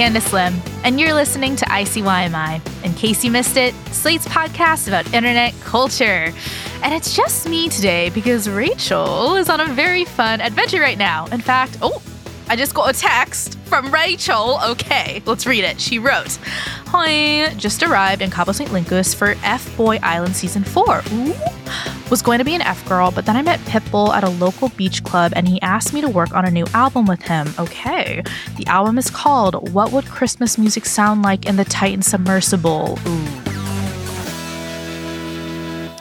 Candice Lim, and you're listening to ICYMI. In case you missed it, Slate's podcast about internet culture. And it's just me today because Rachel is on a very fun adventure right now. In fact, oh, I just got a text from Rachel. Okay, let's read it. She wrote, Hi, just arrived in Cabo San Lucas for F Boy Island Season 4. Ooh. Was going to be an F girl, but then I met Pitbull at a local beach club and he asked me to work on a new album with him. Okay. The album is called What Would Christmas Music Sound Like in the Titan Submersible? Ooh.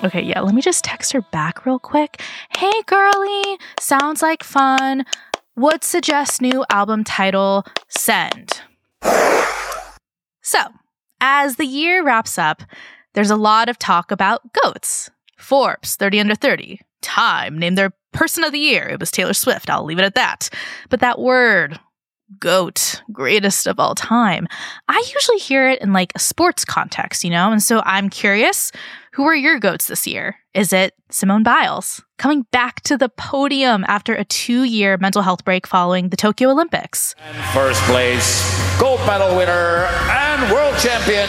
Okay, yeah, let me just text her back real quick. Hey, girly, sounds like fun would suggest new album title Send. So, as the year wraps up, there's a lot of talk about goats. Forbes, 30 under 30. Time named their person of the year. It was Taylor Swift. I'll leave it at that. But that word, GOAT, greatest of all time, I usually hear it in like a sports context, you know? And so I'm curious who are your goats this year? Is it Simone Biles coming back to the podium after a two year mental health break following the Tokyo Olympics? And first place, gold medal winner and world champion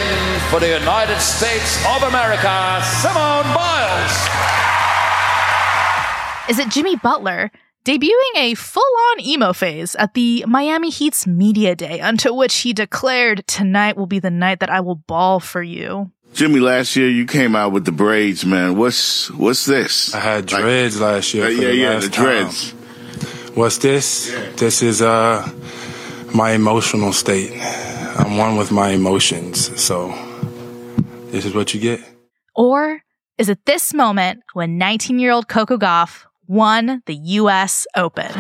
for the United States of America, Simone Biles. Is it Jimmy Butler? debuting a full on emo phase at the Miami Heat's Media Day, unto which he declared, Tonight will be the night that I will ball for you. Jimmy, last year you came out with the braids, man. What's what's this? I had dreads like, last year. Uh, yeah, the yeah, the dreads. Time. What's this? Yeah. This is uh my emotional state. I'm one with my emotions, so this is what you get. Or is it this moment when 19 year old Coco Gauff won the U.S. Open?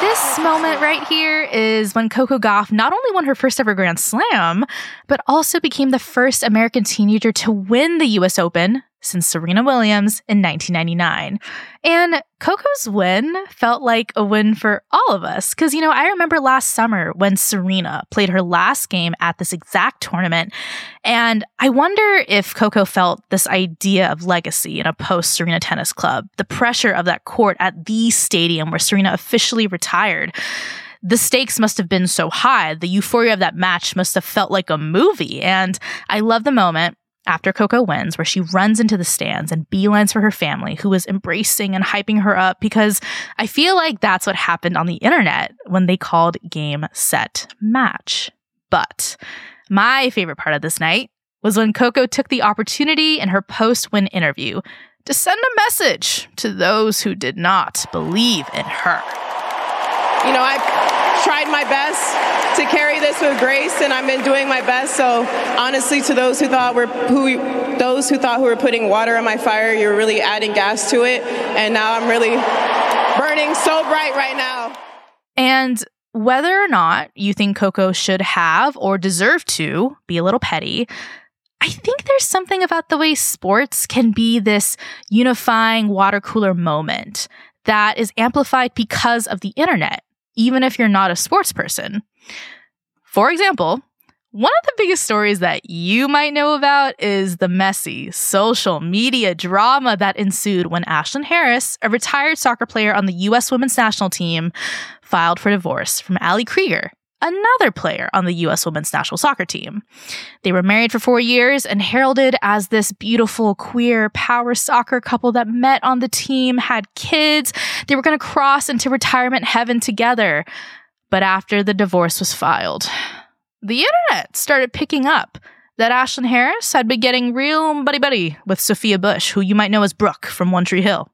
This moment right here is when Coco Gauff not only won her first ever Grand Slam, but also became the first American teenager to win the US Open since Serena Williams in 1999. And Coco's win felt like a win for all of us. Because, you know, I remember last summer when Serena played her last game at this exact tournament. And I wonder if Coco felt this idea of legacy in a post Serena tennis club, the pressure of that court at the stadium where Serena officially retired the stakes must have been so high. The euphoria of that match must have felt like a movie. And I love the moment after Coco wins, where she runs into the stands and beelines for her family, who was embracing and hyping her up, because I feel like that's what happened on the internet when they called game, set, match. But my favorite part of this night was when Coco took the opportunity in her post win interview to send a message to those who did not believe in her. You know, I've tried my best to carry this with grace, and I've been doing my best. So, honestly, to those who thought were who those who thought who were putting water on my fire, you're really adding gas to it, and now I'm really burning so bright right now. And whether or not you think Coco should have or deserve to be a little petty, I think there's something about the way sports can be this unifying water cooler moment that is amplified because of the internet even if you're not a sports person. For example, one of the biggest stories that you might know about is the messy social media drama that ensued when Ashlyn Harris, a retired soccer player on the U.S. women's national team, filed for divorce from Ali Krieger, another player on the U.S. women's national soccer team. They were married for four years and heralded as this beautiful queer power soccer couple that met on the team, had kids. They were going to cross into retirement heaven together. But after the divorce was filed, the internet started picking up that Ashlyn Harris had been getting real buddy buddy with Sophia Bush, who you might know as Brooke from One Tree Hill.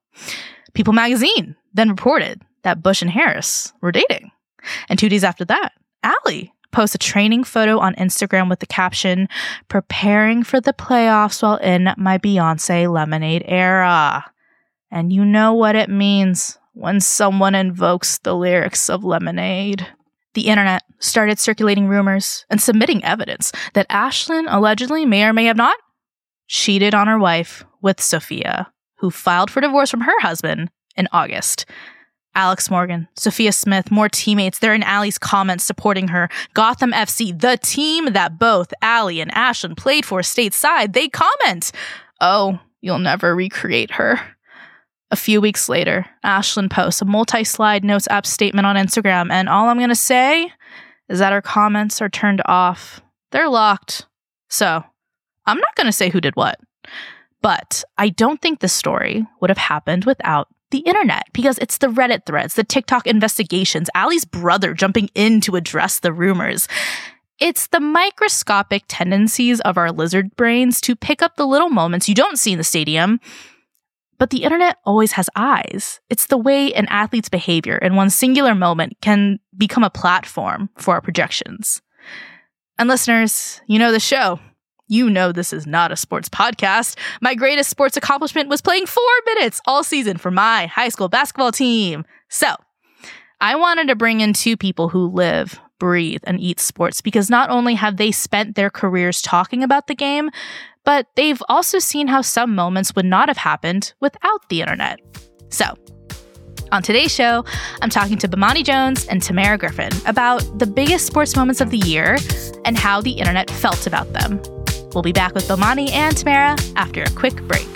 People magazine then reported that Bush and Harris were dating. And two days after that, Ali posts a training photo on Instagram with the caption, preparing for the playoffs while in my Beyonce lemonade era. And you know what it means when someone invokes the lyrics of lemonade. The internet started circulating rumors and submitting evidence that Ashlyn allegedly may or may have not cheated on her wife with Sophia, who filed for divorce from her husband in August. Alex Morgan, Sophia Smith, more teammates. They're in Ali's comments supporting her. Gotham FC, the team that both Ali and Ashlyn played for stateside, they comment. Oh, you'll never recreate her. A few weeks later, Ashlyn posts a multi slide notes app statement on Instagram, and all I'm going to say is that her comments are turned off. They're locked. So, I'm not going to say who did what. But I don't think this story would have happened without the internet because it's the Reddit threads, the TikTok investigations, Ali's brother jumping in to address the rumors. It's the microscopic tendencies of our lizard brains to pick up the little moments you don't see in the stadium. But the internet always has eyes. It's the way an athlete's behavior in one singular moment can become a platform for our projections. And listeners, you know the show. You know this is not a sports podcast. My greatest sports accomplishment was playing four minutes all season for my high school basketball team. So, I wanted to bring in two people who live, breathe, and eat sports because not only have they spent their careers talking about the game, but they've also seen how some moments would not have happened without the internet. So, on today's show, I'm talking to Bomani Jones and Tamerra Griffin about the biggest sports moments of the year and how the internet felt about them. We'll be back with Bomani and Tamerra after a quick break.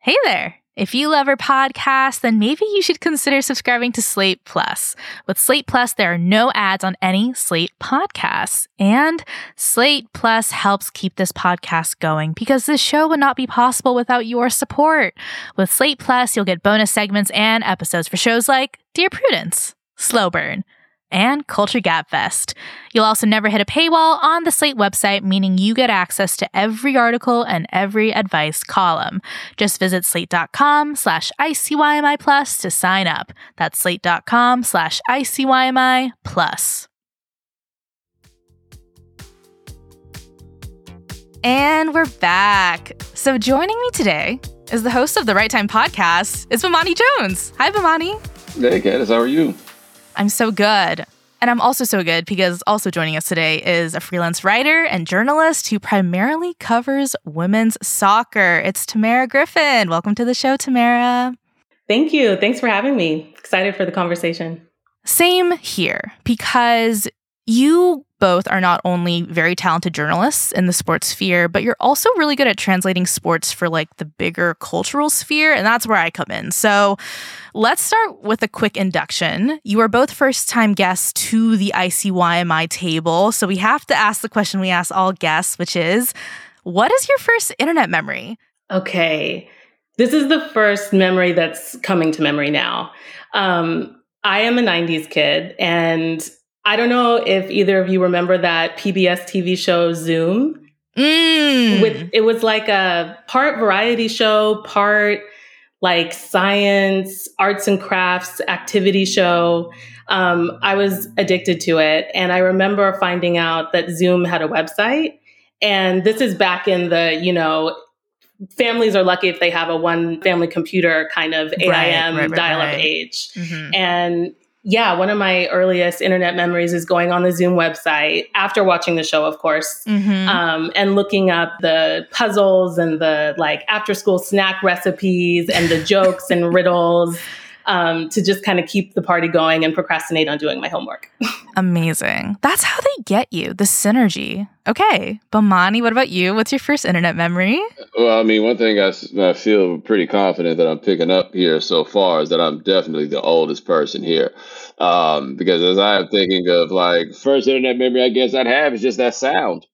Hey there! If you love our podcast, then maybe you should consider subscribing to Slate Plus. With Slate Plus, there are no ads on any Slate podcasts. And Slate Plus helps keep this podcast going because this show would not be possible without your support. With Slate Plus, you'll get bonus segments and episodes for shows like Dear Prudence, Slow Burn, and Culture Gabfest. You'll also never hit a paywall on the Slate website, meaning you get access to every article and every advice column. Just visit slate.com slash ICYMI plus to sign up. That's slate.com slash ICYMI plus. And we're back. So joining me today is the host of the Right Time podcast, is Bomani Jones. Hi, Bomani. Hey, Candice, how are you? I'm so good. And I'm also so good because also joining us today is a freelance writer and journalist who primarily covers women's soccer. It's Tamerra Griffin. Welcome to the show, Tamerra. Thank you. Thanks for having me. Excited for the conversation. Same here because you both are not only very talented journalists in the sports sphere, but you're also really good at translating sports for like the bigger cultural sphere. And that's where I come in. So let's start with a quick induction. You are both first time guests to the ICYMI table. So we have to ask the question we ask all guests, which is what is your first internet memory? Okay. This is the first memory that's coming to memory now. Um, I am a 90s kid and I don't know if either of you remember that PBS TV show Zoom. Mm. With it was like a part variety show, part like science, arts and crafts activity show. Um, I was addicted to it, and I remember finding out that Zoom had a website. And this is back in the you know families are lucky if they have a one family computer kind of AIM right, right, dial up age. Mhm. And yeah, one of my earliest internet memories is going on the Zoom website after watching the show, of course, Mhm. um, and looking up the puzzles and the like after school snack recipes and the jokes and riddles um, to just kind of keep the party going and procrastinate on doing my homework. Amazing. That's how they get you, the synergy. Okay. Bomani, what about you? What's your first internet memory? Well, I mean, one thing I, I feel pretty confident that I'm picking up here so far is that I'm definitely the oldest person here. Um, because as I'm thinking of like first internet memory, I guess I'd have is just that sound.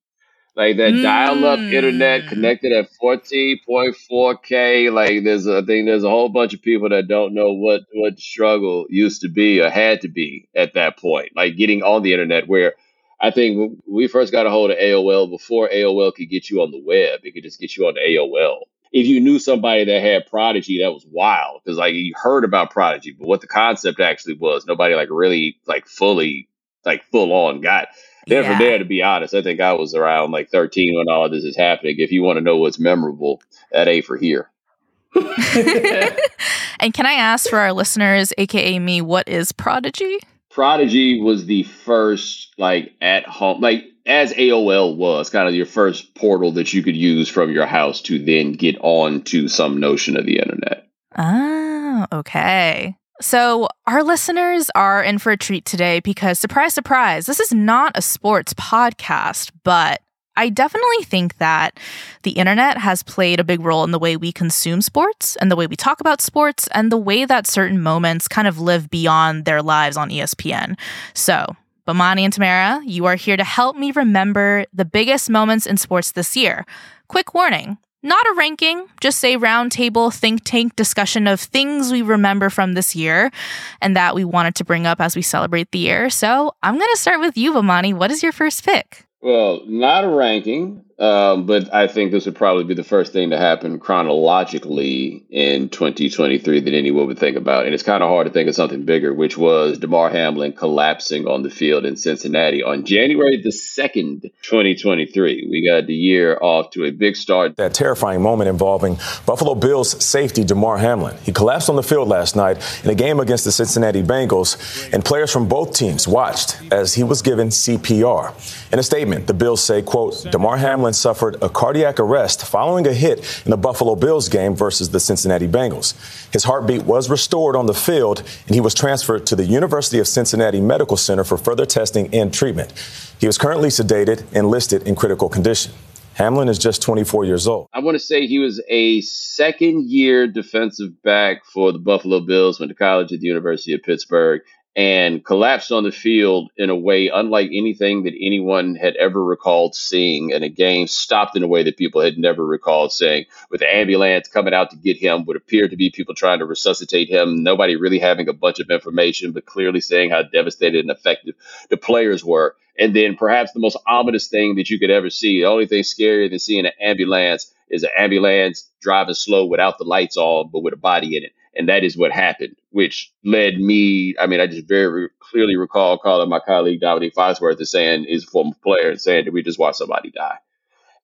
Like that dial up internet Mm. connected at 14.4K. Like there's, a- I think there's a whole bunch of people that don't know what, what struggle used to be or had to be at that point. Like getting on the internet where I think we first got a hold of AOL before AOL could get you on the web. It could just get you on AOL. If you knew somebody that had Prodigy, that was wild because like you heard about Prodigy, but what the concept actually was, nobody like really like fully like full on got. Then Yeah. from there, to be honest, I think I was around like 13 when all of this is happening. If you want to know what's memorable, that ain't for here. and can I ask for our listeners, aka me, what is Prodigy? Prodigy was the first like at home like as AOL was kind of your first portal that you could use from your house to then get on to some notion of the internet. Ah, okay. So, our listeners are in for a treat today because, surprise, surprise, this is not a sports podcast, but I definitely think that the internet has played a big role in the way we consume sports and the way we talk about sports and the way that certain moments kind of live beyond their lives on ESPN. So, Bomani and Tamerra, you are here to help me remember the biggest moments in sports this year. Quick warning not a ranking, just a roundtable think tank discussion of things we remember from this year and that we wanted to bring up as we celebrate the year. So I'm going to start with you, Bomani. What is your first pick? Well, not a ranking, um, but I think this would probably be the first thing to happen chronologically in 2023 that anyone would think about. And it's kind of hard to think of something bigger, which was Damar Hamlin collapsing on the field in Cincinnati on January the 2nd, 2023. We got the year off to a big start. That terrifying moment involving Buffalo Bills safety Damar Hamlin. He collapsed on the field last night in a game against the Cincinnati Bengals, and players from both teams watched as he was given CPR. In a statement, the Bills say, quote, Damar Hamlin suffered a cardiac arrest following a hit in the Buffalo Bills game versus the Cincinnati Bengals. His heartbeat was restored on the field, and he was transferred to the University of Cincinnati Medical Center for further testing and treatment. He was currently sedated and listed in critical condition. Hamlin is just 24 years old. I want to say he was a second year defensive back for the Buffalo Bills, went to college at the University of Pittsburgh, and collapsed on the field in a way unlike anything that anyone had ever recalled seeing in a game, stopped in a way that people had never recalled seeing, with the ambulance coming out to get him, would appear to be people trying to resuscitate him, nobody really having a bunch of information, but clearly saying how devastated and effective the players were. And then perhaps the most ominous thing that you could ever see, the only thing scarier than seeing an ambulance is an ambulance driving slow without the lights on, but with a body in it. And that is what happened, which led me. I mean, I just very clearly recall calling my colleague Dominique Foxworth and saying, "Is a former player, and saying, Did we just watch somebody die?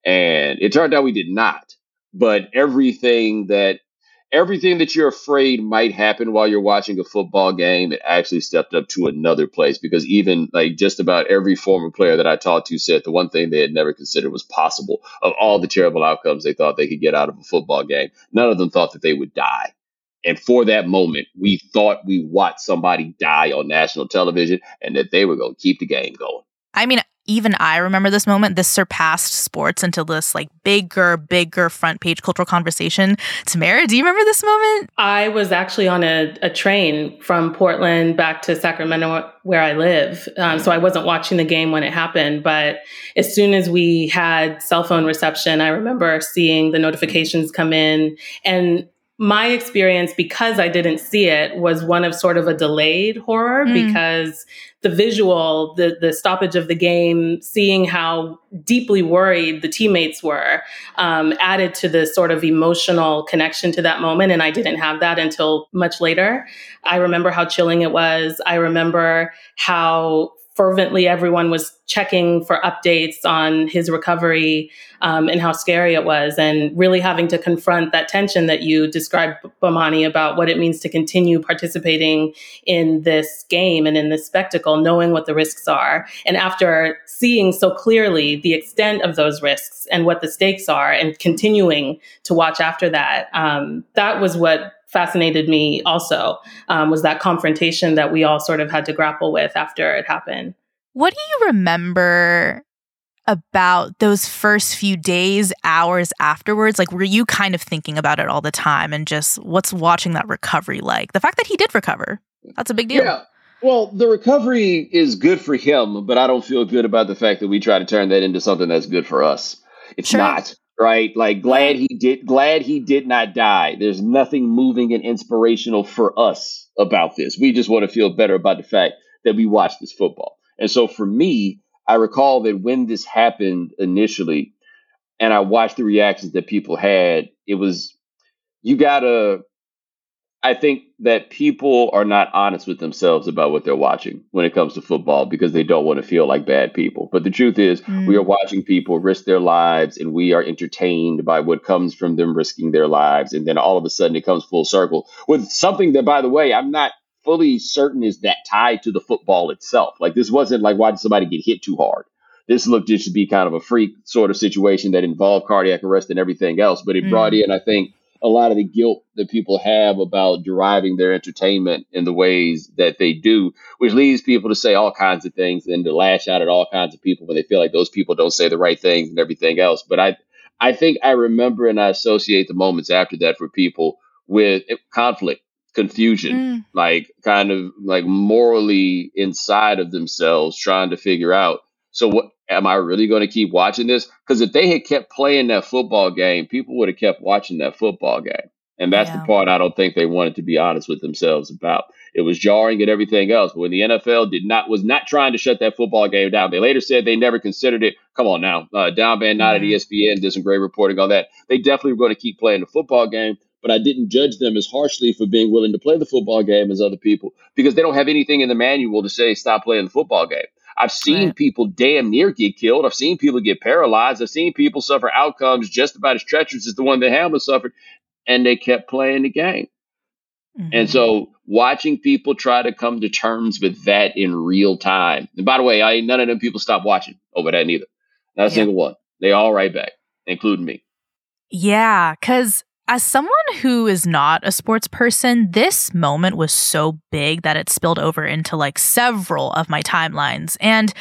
And it turned out we did not. But everything that everything that you're afraid might happen while you're watching a football game, it actually stepped up to another place because even like just about every former player that I talked to said the one thing they had never considered was possible of all the terrible outcomes they thought they could get out of a football game. None of them thought that they would die. And for that moment, we thought we watched somebody die on national television and that they were going to keep the game going. I mean, even I remember this moment. This surpassed sports into this like bigger, bigger front page cultural conversation. Tamerra, do you remember this moment? I was actually on a, a train from Portland back to Sacramento, where I live. Um, so I wasn't watching the game when it happened. But as soon as we had cell phone reception, I remember seeing the notifications come in. And my experience because I didn't see it was one of sort of a delayed horror mm. because the visual, the the stoppage of the game, seeing how deeply worried the teammates were, um, added to the sort of emotional connection to that moment. And I didn't have that until much later. I remember how chilling it was. I remember how fervently everyone was checking for updates on his recovery um, and how scary it was, and really having to confront that tension that you described, Bomani, about what it means to continue participating in this game and in this spectacle, knowing what the risks are. And after seeing so clearly the extent of those risks and what the stakes are, and continuing to watch after that, um, that was what fascinated me also um, was that confrontation that we all sort of had to grapple with after it happened. What do you remember about those first few days, hours afterwards? Like, were you kind of thinking about it all the time and just what's watching that recovery like? The fact that he did recover, that's a big deal. Yeah. Well, the recovery is good for him, but I don't feel good about the fact that we try to turn that into something that's good for us. It's sure. not right? Like glad he did glad he did not die. There's nothing moving and inspirational for us about this. We just want to feel better about the fact that we watched this football. And so for me, I recall that when this happened initially and I watched the reactions that people had, it was you got to I think that people are not honest with themselves about what they're watching when it comes to football because they don't want to feel like bad people. But the truth is, mm. we are watching people risk their lives and we are entertained by what comes from them risking their lives. And then all of a sudden it comes full circle with something that, by the way, I'm not fully certain is that tied to the football itself. Like this wasn't like, why did somebody get hit too hard? This looked just to be kind of a freak sort of situation that involved cardiac arrest and everything else, but it mm. brought in, I think, a lot of the guilt that people have about deriving their entertainment in the ways that they do, which leads people to say all kinds of things and to lash out at all kinds of people when they feel like those people don't say the right things and everything else. But I, I think I remember and I associate the moments after that for people with conflict, confusion, mm. like kind of like morally inside of themselves trying to figure out. So what am I really going to keep watching this? Because if they had kept playing that football game, people would have kept watching that football game. And that's yeah. the part I don't think they wanted to be honest with themselves about. It was jarring and everything else. But when the NFL did not was not trying to shut that football game down, they later said they never considered it. Come on now, uh, Don Van Natta mm-hmm. at ESPN did some great reporting on that. They definitely were going to keep playing the football game, but I didn't judge them as harshly for being willing to play the football game as other people because they don't have anything in the manual to say stop playing the football game. I've seen right. people damn near get killed. I've seen people get paralyzed. I've seen people suffer outcomes just about as treacherous as the one that Hamlin suffered, and they kept playing the game. Mm-hmm. And so watching people try to come to terms with that in real time. And by the way, I none of them people stopped watching over that neither. Not a yeah. single one. They all right back, including me. Yeah, because as someone who is not a sports person, this moment was so big that it spilled over into like several of my timelines. And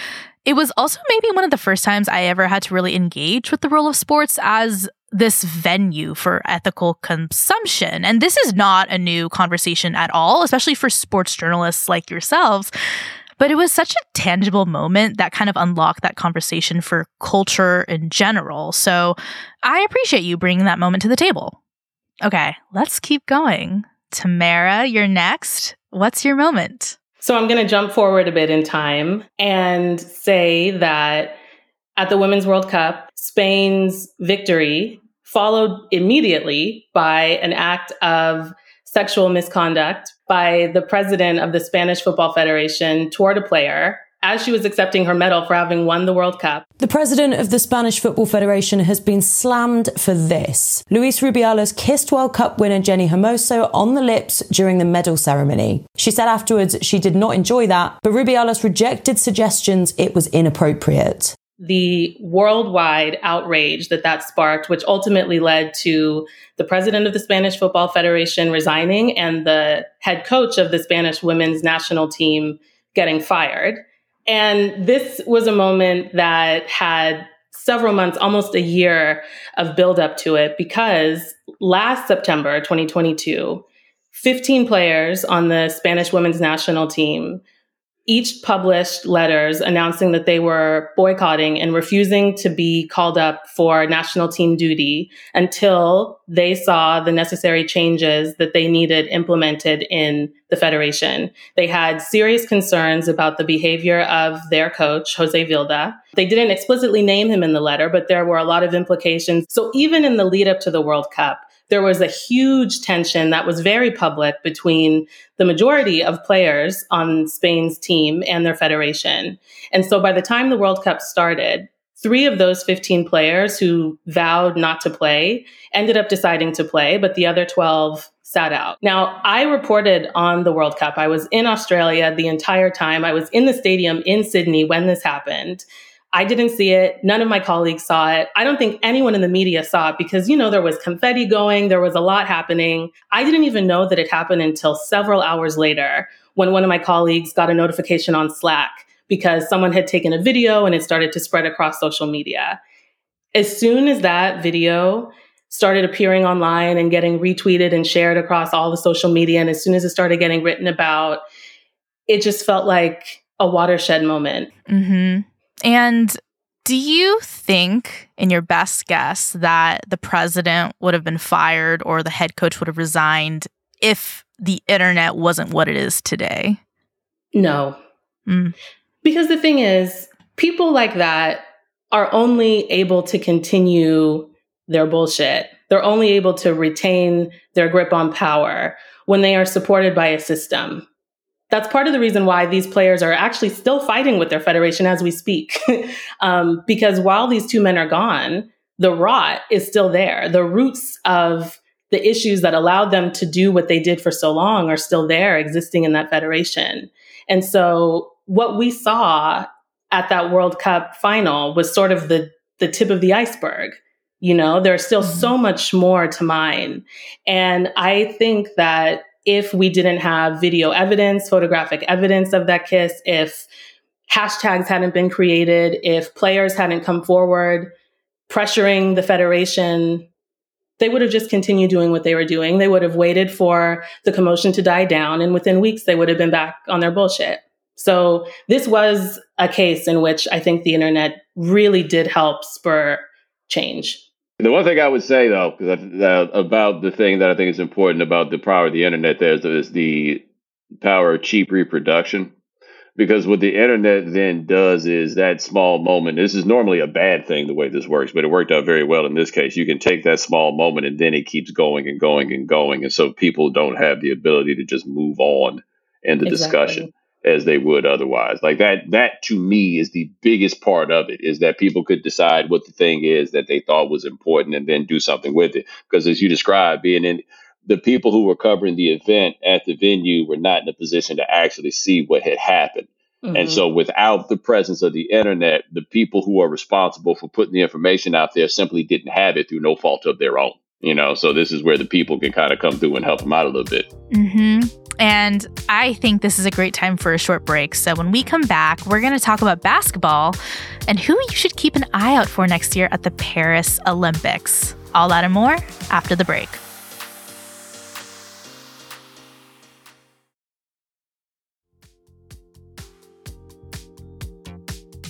it was also maybe one of the first times I ever had to really engage with the role of sports as this venue for ethical consumption. And this is not a new conversation at all, especially for sports journalists like yourselves. But it was such a tangible moment that kind of unlocked that conversation for culture in general. So I appreciate you bringing that moment to the table. Okay, let's keep going. Tamerra, you're next. What's your moment? So I'm going to jump forward a bit in time and say that at the Women's World Cup, Spain's victory followed immediately by an act of sexual misconduct by the president of the Spanish Football Federation toward a player as she was accepting her medal for having won the World Cup. The president of the Spanish Football Federation has been slammed for this. Luis Rubiales kissed World Cup winner Jenni Hermoso on the lips during the medal ceremony. She said afterwards she did not enjoy that, but Rubiales rejected suggestions it was inappropriate. The worldwide outrage that that sparked, which ultimately led to the president of the Spanish Football Federation resigning and the head coach of the Spanish women's national team getting fired. And this was a moment that had several months, almost a year of buildup to it because last September 2022, 15 players on the Spanish women's national team each published letters announcing that they were boycotting and refusing to be called up for national team duty until they saw the necessary changes that they needed implemented in the federation. They had serious concerns about the behavior of their coach, Jorge Vilda. They didn't explicitly name him in the letter, but there were a lot of implications. So even in the lead up to the World Cup, there was a huge tension that was very public between the majority of players on Spain's team and their federation. And so by the time the World Cup started, three of those 15 players who vowed not to play ended up deciding to play, but the other 12 sat out. Now, I reported on the World Cup. I was in Australia the entire time. I was in the stadium in Sydney when this happened. I didn't see it. None of my colleagues saw it. I don't think anyone in the media saw it because, you know, there was confetti going, there was a lot happening. I didn't even know that it happened until several hours later when one of my colleagues got a notification on Slack because someone had taken a video and it started to spread across social media. As soon as that video started appearing online and getting retweeted and shared across all the social media, and as soon as it started getting written about, it just felt like a watershed moment. Mm-hmm. And do you think, in your best guess, that the president would have been fired or the head coach would have resigned if the internet wasn't what it is today? No. Mm. Because the thing is, people like that are only able to continue their bullshit. They're only able to retain their grip on power when they are supported by a system that's part of the reason why these players are actually still fighting with their federation as we speak. um, because while these two men are gone, the rot is still there. The roots of the issues that allowed them to do what they did for so long are still there, existing in that federation. And so, what we saw at that World Cup final was sort of the the tip of the iceberg. You know, there's still mm-hmm. so much more to mine. And I think that if we didn't have video evidence, photographic evidence of that kiss, if hashtags hadn't been created, if players hadn't come forward pressuring the federation, they would have just continued doing what they were doing. They would have waited for the commotion to die down, and within weeks, they would have been back on their bullshit. So, this was a case in which I think the internet really did help spur change. The one thing I would say, though, uh, about the thing that I think is important about the power of the internet, there is the power of cheap reproduction. Because what the internet then does is that small moment this is normally a bad thing the way this works but it worked out very well in this case. You can take that small moment and then it keeps going and going and going and so people don't have the ability to just move on in the exactly. discussion as they would otherwise like that that to me is the biggest part of it is that people could decide what the thing is that they thought was important and then do something with it because as you described being in the people who were covering the event at the venue were not in a position to actually see what had happened. Mm-hmm. And so, without the presence of the internet, the people who are responsible for putting the information out there simply didn't have it through no fault of their own. You know, so this is where the people can kind of come through and help them out a little bit. Mm-hmm. And I think this is a great time for a short break. So when we come back, we're going to talk about basketball and who you should keep an eye out for next year at the Paris Olympics. All that and more after the break.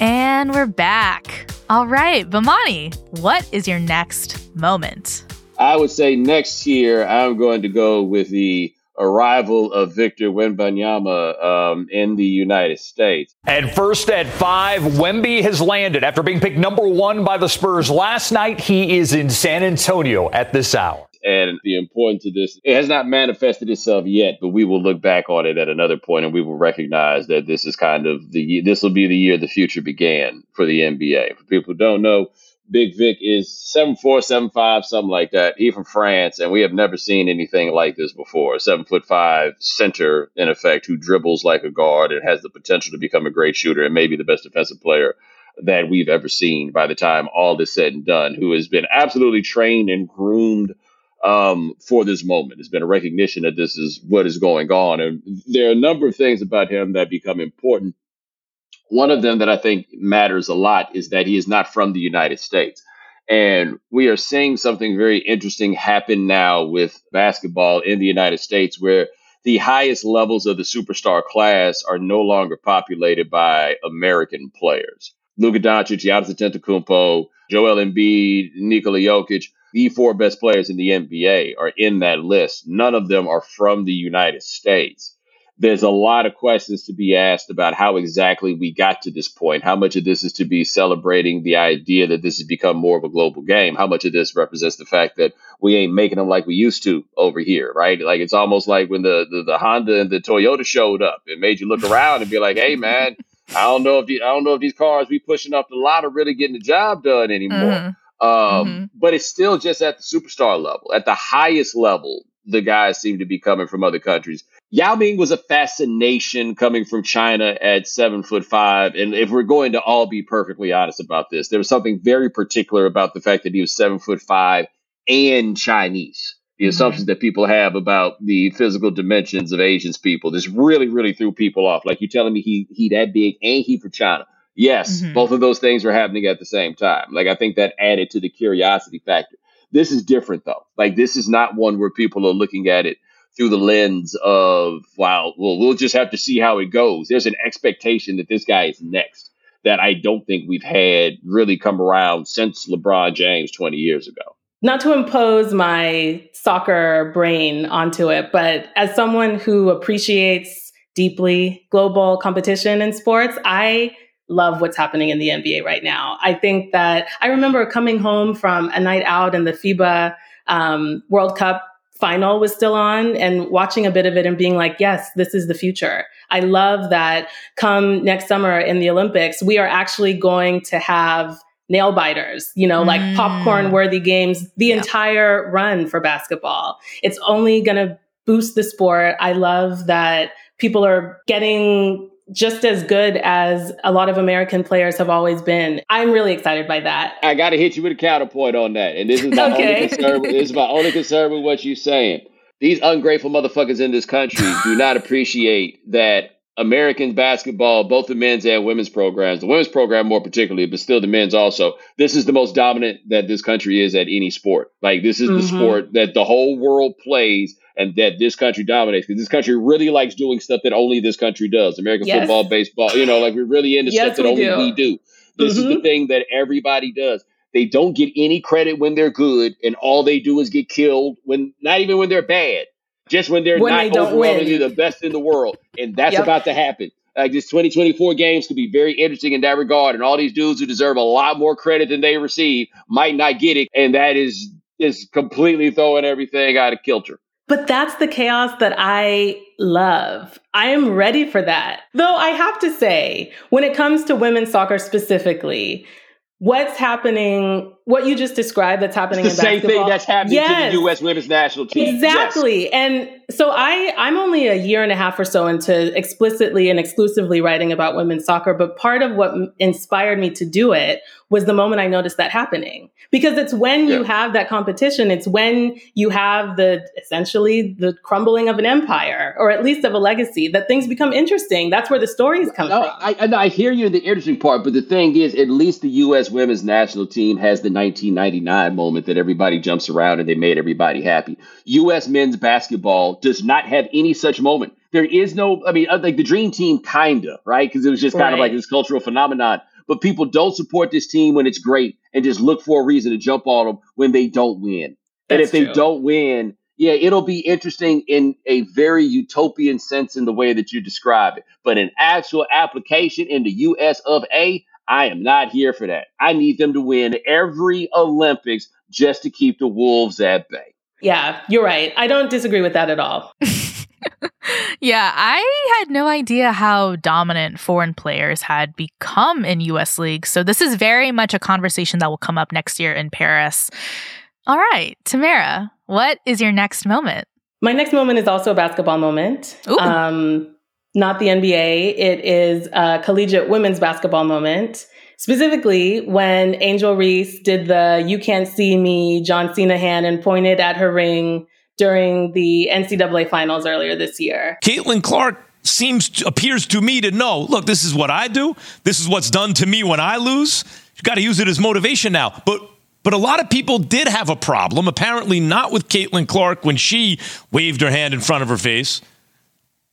And we're back. All right, Bomani, what is your next moment? I would say next year I'm going to go with the arrival of Victor Wembanyama um, in the United States. And first at five, Wemby has landed after being picked number one by the Spurs last night. He is in San Antonio at this hour and the importance of this. It has not manifested itself yet, but we will look back on it at another point and we will recognize that this is kind of the this will be the year the future began for the NBA. For people who don't know, Big Vic is seven four, seven five, something like that. He from France, and we have never seen anything like this before. Seven foot five center, in effect, who dribbles like a guard and has the potential to become a great shooter and maybe the best defensive player that we've ever seen by the time all is said and done, who has been absolutely trained and groomed um, for this moment. It's been a recognition that this is what is going on. And there are a number of things about him that become important. One of them that I think matters a lot is that he is not from the United States. And we are seeing something very interesting happen now with basketball in the United States where the highest levels of the superstar class are no longer populated by American players. Luka Doncic, Giannis Antetokounmpo, Joel Embiid, Nikola Jokic, the four best players in the NBA are in that list. None of them are from the United States. There's a lot of questions to be asked about how exactly we got to this point. How much of this is to be celebrating the idea that this has become more of a global game? How much of this represents the fact that we ain't making them like we used to over here, right? Like it's almost like when the, the, the Honda and the Toyota showed up, it made you look around and be like, hey, man, I don't know if the, I don't know if these cars we pushing up the lot are really getting the job done anymore. Mm-hmm. Um, mm-hmm. But it's still just at the superstar level. At the highest level, the guys seem to be coming from other countries. Yao Ming was a fascination coming from China at seven foot five. And if we're going to all be perfectly honest about this, there was something very particular about the fact that he was seven foot five and Chinese. The mm-hmm. assumptions that people have about the physical dimensions of Asians people, this really, really threw people off. Like you're telling me he he that big and he from China. Yes, mm-hmm. both of those things were happening at the same time. Like I think that added to the curiosity factor. This is different though. Like this is not one where people are looking at it through the lens of wow, well, we'll just have to see how it goes. There's an expectation that this guy is next that I don't think we've had really come around since LeBron James 20 years ago. Not to impose my soccer brain onto it, but as someone who appreciates deeply global competition in sports, I love what's happening in the NBA right now. I think that I remember coming home from a night out in the FIBA um, World Cup final was still on and watching a bit of it and being like, yes, this is the future. I love that come next summer in the Olympics, we are actually going to have nail biters, you know, mm. like popcorn worthy games the yeah. entire run for basketball. It's only going to boost the sport. I love that people are getting just as good as a lot of American players have always been. I'm really excited by that. I got to hit you with a counterpoint on that. And this is my Okay. only concern. This is my only concern with what you're saying. These ungrateful motherfuckers in this country do not appreciate that American basketball, both the men's and women's programs, the women's program more particularly, but still the men's also. This is the most dominant that this country is at any sport. Like this is the Mhm. sport that the whole world plays and that this country dominates because this country really likes doing stuff that only this country does. American Yes. football, baseball, you know, like we're really into Yes, stuff that we only do. we do. This is the Mhm. thing that everybody does. They don't get any credit when they're good, and all they do is get killed when not even when they're bad, just when they're When not they overwhelmingly win. the best in the world, and that's Yep. about to happen. Like this 2024 games could be very interesting in that regard, and all these dudes who deserve a lot more credit than they receive might not get it, and that is is completely throwing everything out of kilter. But that's the chaos that I love. I am ready for that. Though I have to say, when it comes to women's soccer specifically, what's happening, what you just described that's happening It's the in same basketball. thing that's happening Yes. to the U.S. women's national team. Yes. Exactly. And so I I'm only a year and a half or so into explicitly and exclusively writing about women's soccer, but part of what inspired me to do it was the moment I noticed that happening. Because it's when you have that competition, it's when you have the essentially the crumbling of an empire or at least of a legacy that things become interesting. That's where the stories come No, from. I, I, I hear you in the interesting part, but the thing is, at least the U.S. women's national team has the 1999 moment that everybody jumps around and they made everybody happy. U.S. men's basketball does not have any such moment. There is no, I mean, uh, like the dream team, kinda, right? Because it was just kind of Right. like this cultural phenomenon. But people don't support this team when it's great and just look for a reason to jump on them when they don't win. and That's if they true. don't win, yeah, it'll be interesting in a very utopian sense in the way that you describe it. But in actual application in the US of A, I am not here for that. I need them to win every Olympics just to keep the Wolves at bay. Yeah, you're right. I don't disagree with that at all. Yeah, I had no idea how dominant foreign players had become in US League. So this is very much a conversation that will come up next year in Paris. All right, Tamerra, what is your next moment? My next moment is also a basketball moment. Ooh. Um, not the NBA. It is a collegiate women's basketball moment. Specifically, when Angel Reese did the "You Can't See Me" John Cena hand and pointed at her ring during the NCAA finals earlier this year. Caitlin Clark seems to, appears to me to know. Look, this is what I do. This is what's done to me when I lose. You got to use it as motivation now. But but a lot of people did have a problem. Apparently, not with Caitlin Clark when she waved her hand in front of her face,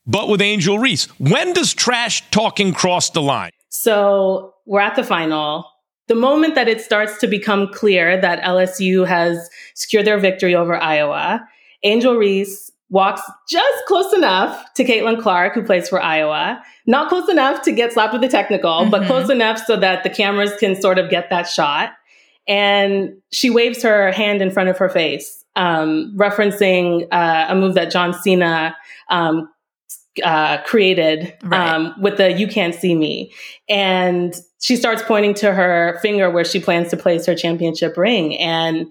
but with Angel Reese. When does trash talking cross the line? So we're at the final. The moment that it starts to become clear that LSU has secured their victory over Iowa, Angel Reese walks just close enough to Caitlin Clark, who plays for Iowa. Not close enough to get slapped with a technical, but Mhm. close enough so that the cameras can sort of get that shot. And she waves her hand in front of her face, um, referencing uh, a move that John Cena um, uh, created Right. um, with the "You Can't See Me," and she starts pointing to her finger where she plans to place her championship ring. And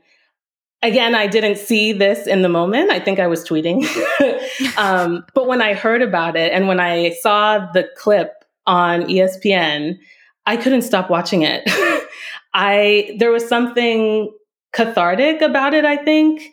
again, I didn't see this in the moment. I think I was tweeting, um, but when I heard about it and when I saw the clip on ESPN, I couldn't stop watching it. I there was something cathartic about it. I think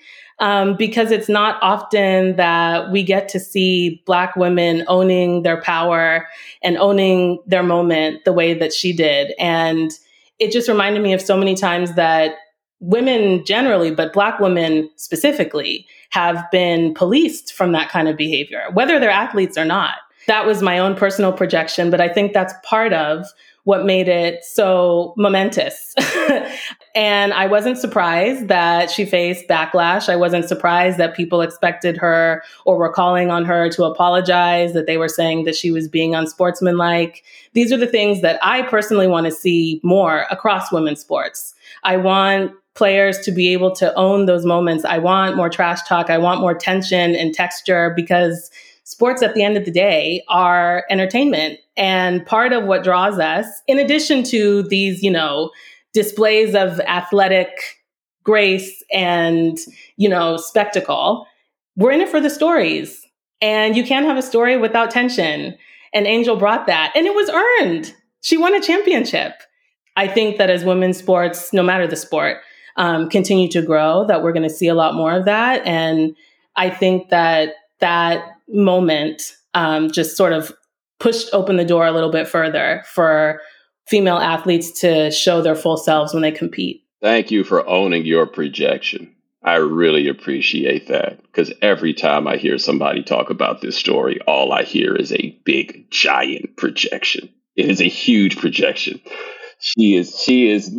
um, because it's not often that we get to see Black women owning their power and owning their moment the way that she did. And it just reminded me of so many times that women generally, but Black women specifically, have been policed from that kind of behavior, whether they're athletes or not. That was my own personal projection, but I think that's part of what made it so momentous. and I wasn't surprised that she faced backlash. I wasn't surprised that people expected her or were calling on her to apologize, that they were saying that she was being unsportsmanlike. These are the things that I personally want to see more across women's sports. I want players to be able to own those moments. I want more trash talk. I want more tension and texture because sports at the end of the day are entertainment. And part of what draws us, in addition to these, you know, displays of athletic grace and, you know, spectacle, we're in it for the stories. And you can't have a story without tension. And Angel brought that, and it was earned. She won a championship. I think that as women's sports, no matter the sport, um, continue to grow, that we're going to see a lot more of that. And I think that that moment um, just sort of pushed open the door a little bit further for female athletes to show their full selves when they compete. Thank you for owning your projection. I really appreciate that because every time I hear somebody talk about this story, all I hear is a big, giant projection. It is a huge projection. She is, she is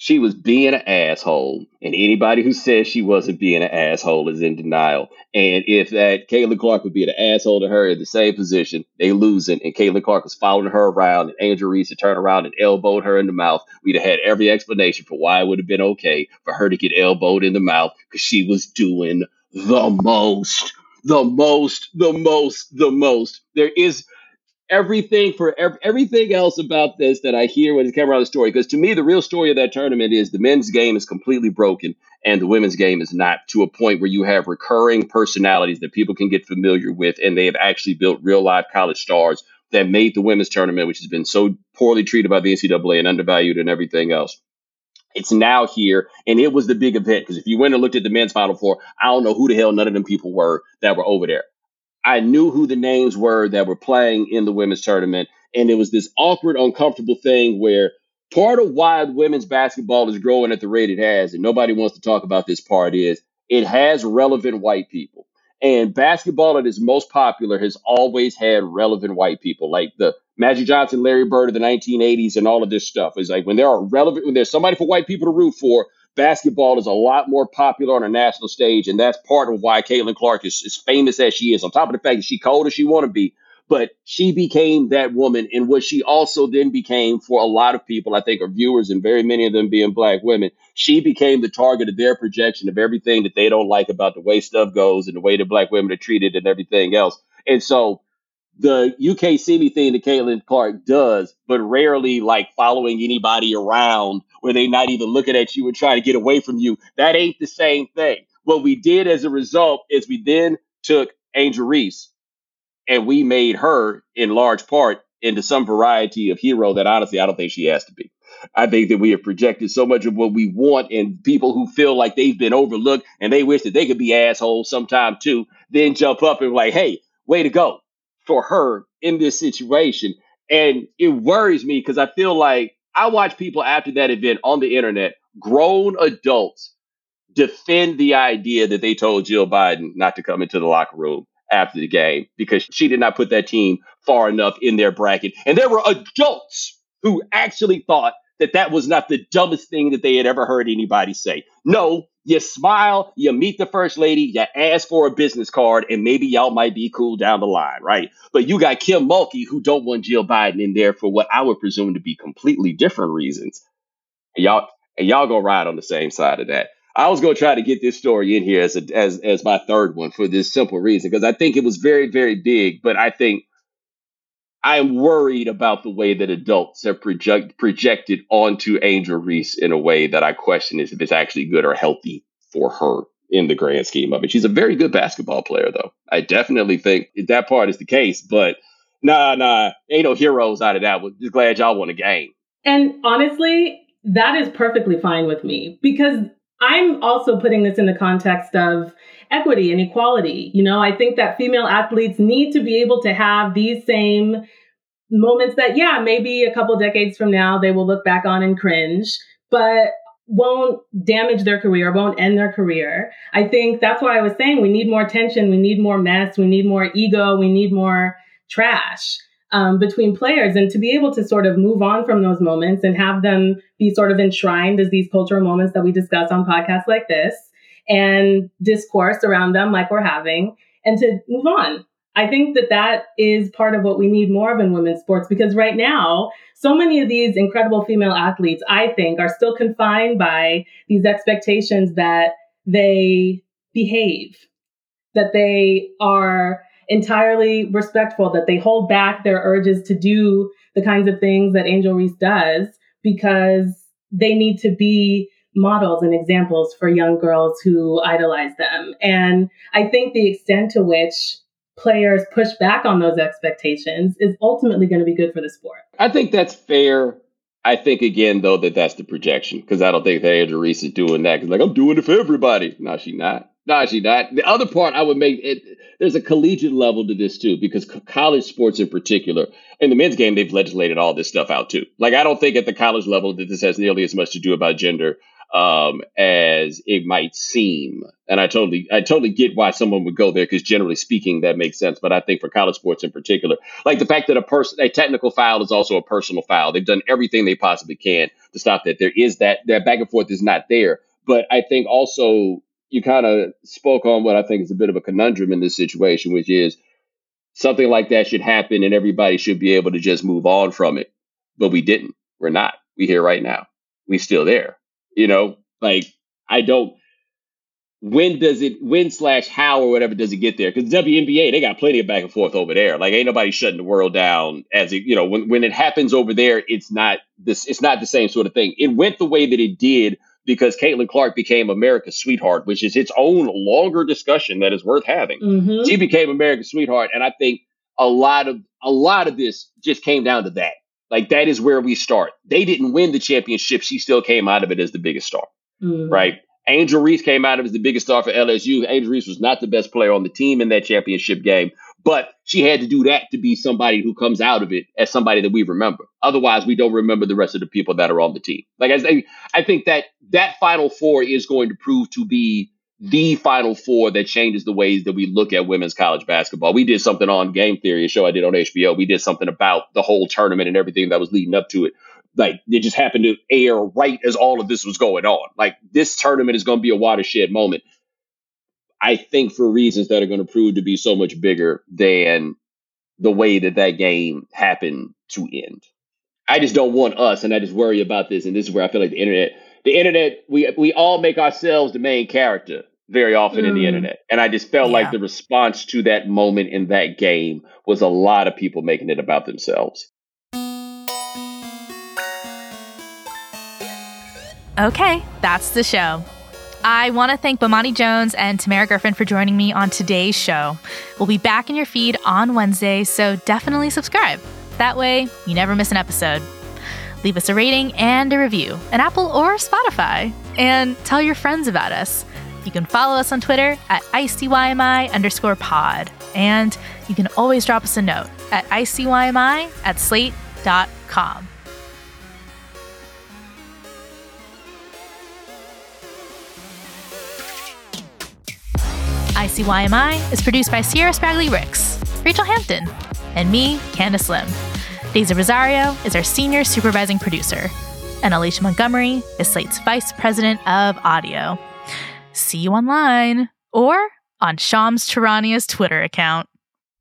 she was being an asshole, and anybody who says she wasn't being an asshole is in denial. And if that Caitlin Clark would be an asshole to her in the same position, they losing, and Caitlin Clark was following her around, and Angel Reese had turned around and elbowed her in the mouth, we'd have had every explanation for why it would have been okay for her to get elbowed in the mouth because she was doing the most, the most, the most, the most. There is everything for ev- everything else about this that I hear when it comes around the story. Because to me, the real story of that tournament is the men's game is completely broken and the women's game is not to a point where you have recurring personalities that people can get familiar with, and they have actually built real live college stars that made the women's tournament, which has been so poorly treated by the NCAA and undervalued and everything else. It's now here, and it was the big event. Because if you went and looked at the men's Final Four, I don't know who the hell none of them people were that were over there. I knew who the names were that were playing in the women's tournament. And it was this awkward, uncomfortable thing where part of why women's basketball is growing at the rate it has, and nobody wants to talk about this part, is it has relevant white people. And basketball at its most popular has always had relevant white people, like the Magic Johnson, Larry Bird of the 1980s, and all of this stuff. It's like when there are relevant, when there's somebody for white people to root for, basketball is a lot more popular on a national stage, and that's part of why Caitlin Clark is as famous as she is. On top of the fact that she cold as she want to be, but she became that woman, and what she also then became for a lot of people, I think, are viewers, and very many of them being black women. She became the target of their projection of everything that they don't like about the way stuff goes and the way that black women are treated and everything else. And so the UK me thing that Caitlin Clark does, but rarely like following anybody around where they not even looking at you and trying to get away from you. That ain't the same thing. What we did as a result is we then took Angel Reese and we made her in large part into some variety of hero that honestly I don't think she has to be. I think that we have projected so much of what we want and people who feel like they've been overlooked and they wish that they could be assholes sometime too, then jump up and like, hey, way to go for her in this situation. And it worries me because I feel like I watch people after that event on the internet, grown adults, defend the idea that they told Jill Biden not to come into the locker room after the game because she did not put that team far enough in their bracket. And there were adults who actually thought that that was not the dumbest thing that they had ever heard anybody say. No, you smile, you meet the first lady, you ask for a business card, and maybe y'all might be cool down the line, right? But you got Kim Mulkey who don't want Jill Biden in there for what I would presume to be completely different reasons. And y'all and y'all gonna ride on the same side of that. I was gonna try to get this story in here as a, as as my third one for this simple reason because I think it was very very big, but I think I'm worried about the way that adults have project, projected onto Angel Reese in a way that I question is if it's actually good or healthy for her in the grand scheme of it. She's a very good basketball player, though. I definitely think that part is the case, but nah, nah, ain't no heroes out of that. We're just glad y'all won a game. And honestly, that is perfectly fine with me because I'm also putting this in the context of equity and equality. You know, I think that female athletes need to be able to have these same moments that, yeah, maybe a couple decades from now they will look back on and cringe, but won't damage their career, won't end their career. I think that's why I was saying we need more tension, we need more mess, we need more ego, we need more trash. Um, between players and to be able to sort of move on from those moments and have them be sort of enshrined as these cultural moments that we discuss on podcasts like this and discourse around them like we're having and to move on. I think that that is part of what we need more of in women's sports because right now, so many of these incredible female athletes, I think, are still confined by these expectations that they behave, that they are entirely respectful, that they hold back their urges to do the kinds of things that Angel Reese does because they need to be models and examples for young girls who idolize them. And I think the extent to which players push back on those expectations is ultimately going to be good for the sport. I think that's fair. I think again though that that's the projection because I don't think that Angel Reese is doing that because like I'm doing it for everybody. No, she not. No. The other part I would make it. There's a collegiate level to this too because college sports in particular, in the men's game, they've legislated all this stuff out too. Like I don't think at the college level that this has nearly as much to do about gender um, as it might seem. And I totally, I totally get why someone would go there because generally speaking, that makes sense. But I think for college sports in particular, like the fact that a person, a technical foul is also a personal foul. They've done everything they possibly can to stop that. There is that that back and forth is not there. But I think also you kind of spoke on what I think is a bit of a conundrum in this situation, which is something like that should happen and everybody should be able to just move on from it. But we didn't. We're not. We here right now. We still there. You know, like I don't. When does it? When slash how or whatever does it get there? Because WNBA they got plenty of back and forth over there. Like ain't nobody shutting the world down as it. You know, when when it happens over there, it's not this. It's not the same sort of thing. It went the way that it did because Caitlin Clark became America's sweetheart, which is its own longer discussion that is worth having. Mm-hmm. She became America's sweetheart, and I think a lot of a lot of this just came down to that. Like that is where we start. They didn't win the championship. She still came out of it as the biggest star, Mm. right? Angel Reese came out of it as the biggest star for LSU. Angel Reese was not the best player on the team in that championship game, but she had to do that to be somebody who comes out of it as somebody that we remember. Otherwise, we don't remember the rest of the people that are on the team. Like I say, I think that that Final Four is going to prove to be the Final Four that changes the ways that we look at women's college basketball. We did something on Game Theory, a show I did on HBO. We did something about the whole tournament and everything that was leading up to it. Like it just happened to air right as all of this was going on. Like this tournament is going to be a watershed moment. I think for reasons that are going to prove to be so much bigger than the way that that game happened to end. I just don't want us, and I just worry about this. And this is where I feel like the internet, the internet, we we all make ourselves the main character very often in the Mm. internet. And I just felt like the response to that moment in that game was a lot of people making it about themselves. Okay, that's the show. I want to thank Bomani Jones and Tamerra Griffin for joining me on today's show. We'll be back in your feed on Wednesday, so definitely subscribe. That way, you never miss an episode. Leave us a rating and a review an Apple or Spotify, and tell your friends about us. You can follow us on Twitter at ICYMI underscore pod, and you can always drop us a note at ICYMI at slate.com. ICYMI is produced by Sierra Spragley Ricks, Rachelle Hampton, and me, Candice Lim. Daisy Rosario is our senior supervising producer, and Alicia Montgomery is Slate's vice president of audio. See you online or on Shams Charania's Twitter account.